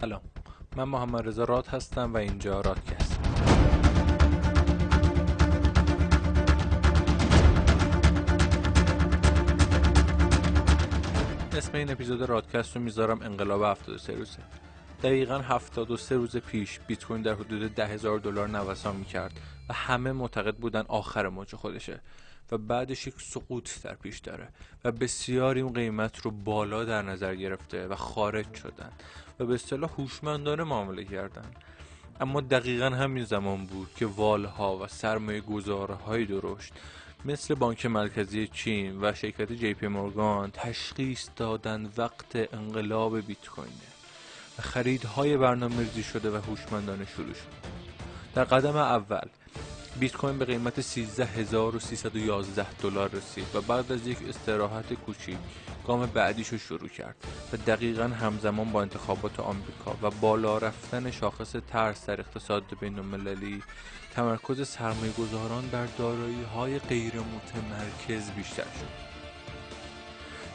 سلام. من محمد رضا راد هستم و اینجا رادکست. اسم این اپیزود رادکست رو می‌ذارم انقلاب 73 روزه. دقیقا 73 روز پیش بیت کوین در حدود 10 هزار دلار نوسان می‌کرد و همه معتقد بودن آخر موج خودشه. و بعدش یک سقوط در پیش داره و بسیاری اون قیمت رو بالا در نظر گرفته و خارج شدن و به اصطلاح هوشمندانه معامله کردن. اما دقیقا همین زمان بود که والها و سرمایه گذارهای درشت مثل بانک مرکزی چین و شرکت جی پی مورگان تشخیص دادن وقت انقلاب بیت کوینه و خریدهای برنامه ریزی شده و هوشمندانه شروع شد. در قدم اول بیت کوین به قیمت 13311 دلار رسید و بعد از یک استراحت کوچیک گام بعدیش رو شروع کرد و دقیقا همزمان با انتخابات آمریکا و بالا رفتن شاخص ترس در اقتصاد بین المللی تمرکز سرمایه گذاران بر دارایی های غیر متمرکز بیشتر شد.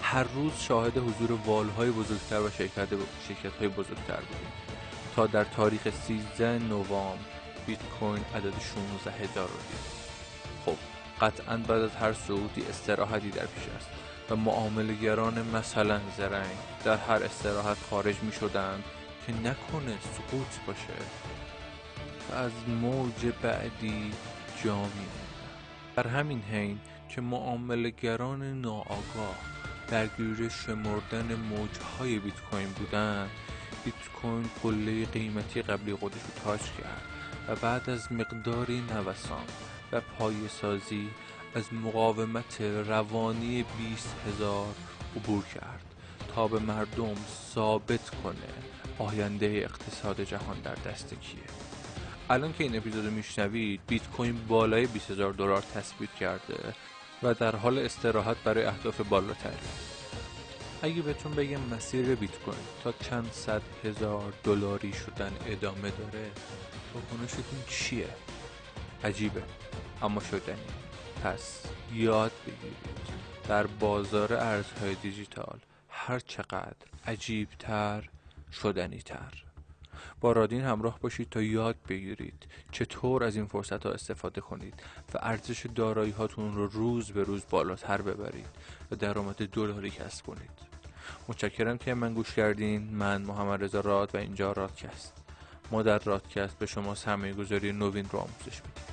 هر روز شاهد حضور والهای بزرگتر و شرکت, شرکت های بزرگتر بودیم تا در تاریخ 13 نوامبر بیت کوین عدد 16 هزار رو دید. خب قطعا بعد از هر صعودی استراحتی در پیش است و معاملگران مثلا زرنگ در هر استراحت خارج می شدن که نکنه سقوط باشه. و از موج بعدی جا می در همین حین که معاملگران ناآگاه درگیر شمردن موجهای بیت کوین بودند بیت کوین قله قیمتی قبلی خودش رو تاچ کرد. و بعد از مقداری نوسان و پای سازی از مقاومت روانی 20 هزار عبور کرد تا به مردم ثابت کنه آینده اقتصاد جهان در دست کیه. الان که این اپیزودو میشنوید بیت کوین بالای 20 هزار دلار تثبیت کرده و در حال استراحت برای اهداف بالاتری. اگه بهتون بگم مسیر بیت کوین تا چند صد هزار دلاری شدن ادامه داره واکنشتون چیه؟ عجیبه. اما شدنی. پس یاد بگیرید. در بازار ارزهای دیجیتال هر چقدر عجیبتر شدنی تر با رادین همراه باشید تا یاد بگیرید چطور از این فرصت ها استفاده کنید و ارزش دارایی هاتون رو روز به روز بالاتر ببرید و درآمد دلاری کسب کنید. متشکرم که من گوش کردین. من محمد رضا راد و اینجا رادکست. ما در رادکست به شما سرمایه گذاری نوین رو آموزش میدیم.